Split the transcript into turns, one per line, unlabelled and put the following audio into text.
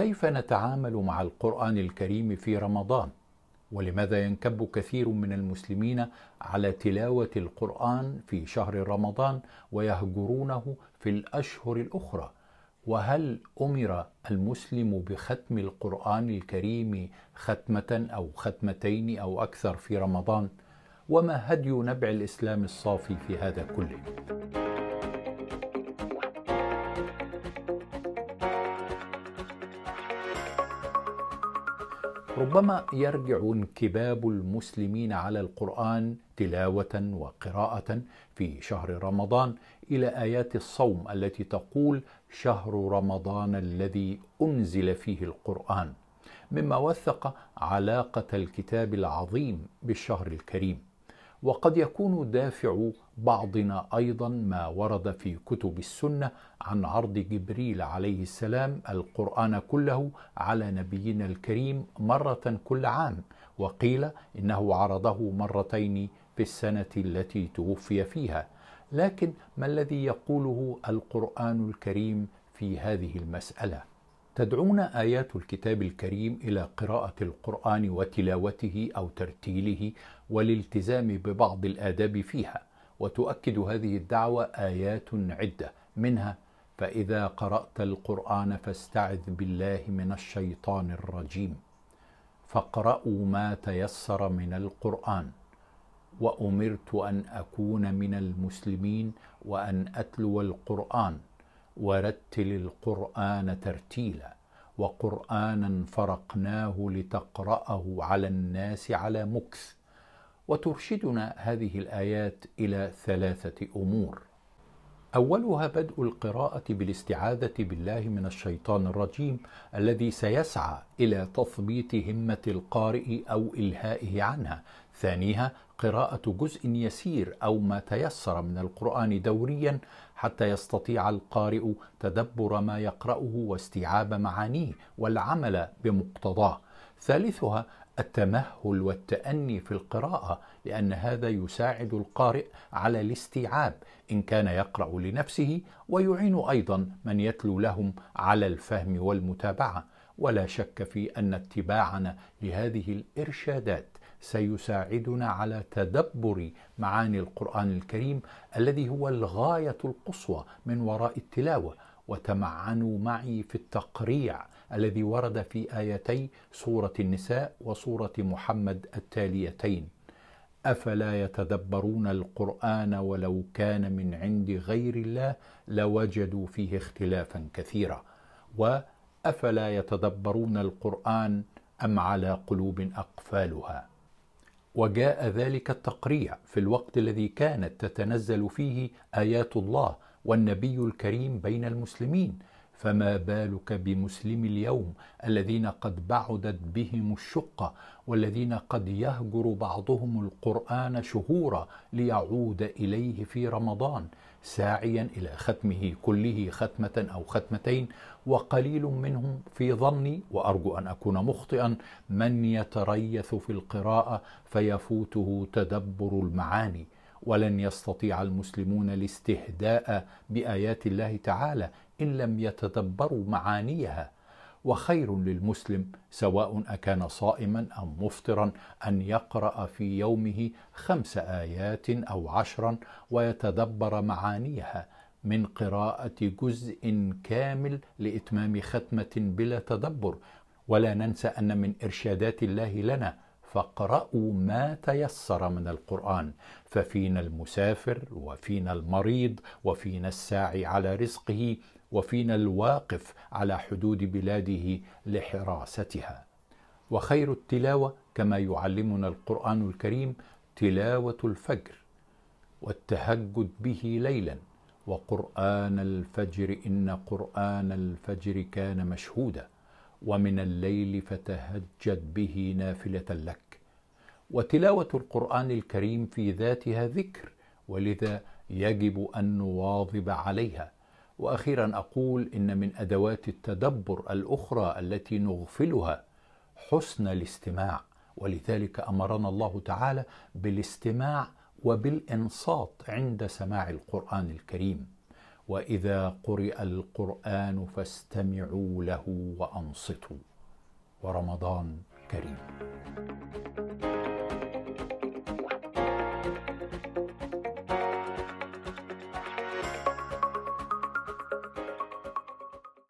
كيف نتعامل مع القرآن الكريم في رمضان؟ ولماذا ينكب كثير من المسلمين على تلاوة القرآن في شهر رمضان ويهجرونه في الأشهر الأخرى؟ وهل أمر المسلم بختم القرآن الكريم ختمة أو ختمتين أو أكثر في رمضان؟ وما هدي نبع الإسلام الصافي في هذا كله؟ ربما يرجع انكباب المسلمين على القرآن تلاوة وقراءة في شهر رمضان إلى آيات الصوم التي تقول شهر رمضان الذي أنزل فيه القرآن مما وثق علاقة الكتاب العظيم بالشهر الكريم. وقد يكون دافع بعضنا أيضا ما ورد في كتب السنة عن عرض جبريل عليه السلام القرآن كله على نبينا الكريم مرة كل عام وقيل إنه عرضه مرتين في السنة التي توفي فيها. لكن ما الذي يقوله القرآن الكريم في هذه المسألة؟ تدعونا آيات الكتاب الكريم إلى قراءة القرآن وتلاوته أو ترتيله والالتزام ببعض الآداب فيها وتؤكد هذه الدعوة آيات عدة. منها فإذا قرأت القرآن فاستعذ بالله من الشيطان الرجيم. فاقرأوا ما تيسر من القرآن وأمرت أن أكون من المسلمين وأن أتلو القرآن. ورتل القرآن ترتيلا وقرآنا فرقناه لتقرأه على الناس على مكث. وترشدنا هذه الآيات إلى ثلاثة أمور. أولها بدء القراءة بالاستعاذة بالله من الشيطان الرجيم الذي سيسعى إلى تثبيت همة القارئ أو إلهائه عنها. ثانيها قراءة جزء يسير أو ما تيسر من القرآن دوريا حتى يستطيع القارئ تدبر ما يقرأه واستيعاب معانيه والعمل بمقتضاه. ثالثها التمهل والتأني في القراءة لأن هذا يساعد القارئ على الاستيعاب إن كان يقرأ لنفسه ويعين أيضا من يتلو لهم على الفهم والمتابعة. ولا شك في أن اتباعنا لهذه الإرشادات سيساعدنا على تدبر معاني القرآن الكريم الذي هو الغاية القصوى من وراء التلاوة. وتمعنوا معي في التقريع الذي ورد في آيتي سورة النساء وسورة محمد التاليتين. أفلا يتدبرون القرآن ولو كان من عند غير الله لوجدوا فيه اختلافا كثيرا. وأفلا يتدبرون القرآن أم على قلوب أقفالها. وجاء ذلك التقريع في الوقت الذي كانت تتنزل فيه آيات الله والنبي الكريم بين المسلمين. فما بالك بمسلم اليوم الذين قد بعدت بهم الشقة والذين قد يهجر بعضهم القرآن شهورا ليعود إليه في رمضان ساعيا إلى ختمه كله ختمة أو ختمتين وقليل منهم في ظني وأرجو أن أكون مخطئا من يتريث في القراءة فيفوته تدبر المعاني ولن يستطيع المسلمون الاستهداء بآيات الله تعالى إن لم يتدبروا معانيها وخير للمسلم سواء أكان صائما أو مفطرا أن يقرأ في يومه خمس آيات أو عشرا ويتدبر معانيها من قراءة جزء كامل لإتمام ختمة بلا تدبر. ولا ننسى أن من إرشادات الله لنا فاقرأوا ما تيسر من القرآن ففينا المسافر وفينا المريض وفينا الساعي على رزقه وفينا الواقف على حدود بلاده لحراستها. وخير التلاوة كما يعلمنا القرآن الكريم تلاوة الفجر والتهجد به ليلا. وقرآن الفجر إن قرآن الفجر كان مشهودا. ومن الليل فتهجد به نافلة لك. وتلاوة القرآن الكريم في ذاتها ذكر ولذا يجب أن نواظب عليها. وأخيرا أقول إن من أدوات التدبر الأخرى التي نغفلها حسن الاستماع ولذلك أمرنا الله تعالى بالاستماع وبالإنصات عند سماع القرآن الكريم. وإذا قرئ القرآن فاستمعوا له وأنصتوا. ورمضان كريم.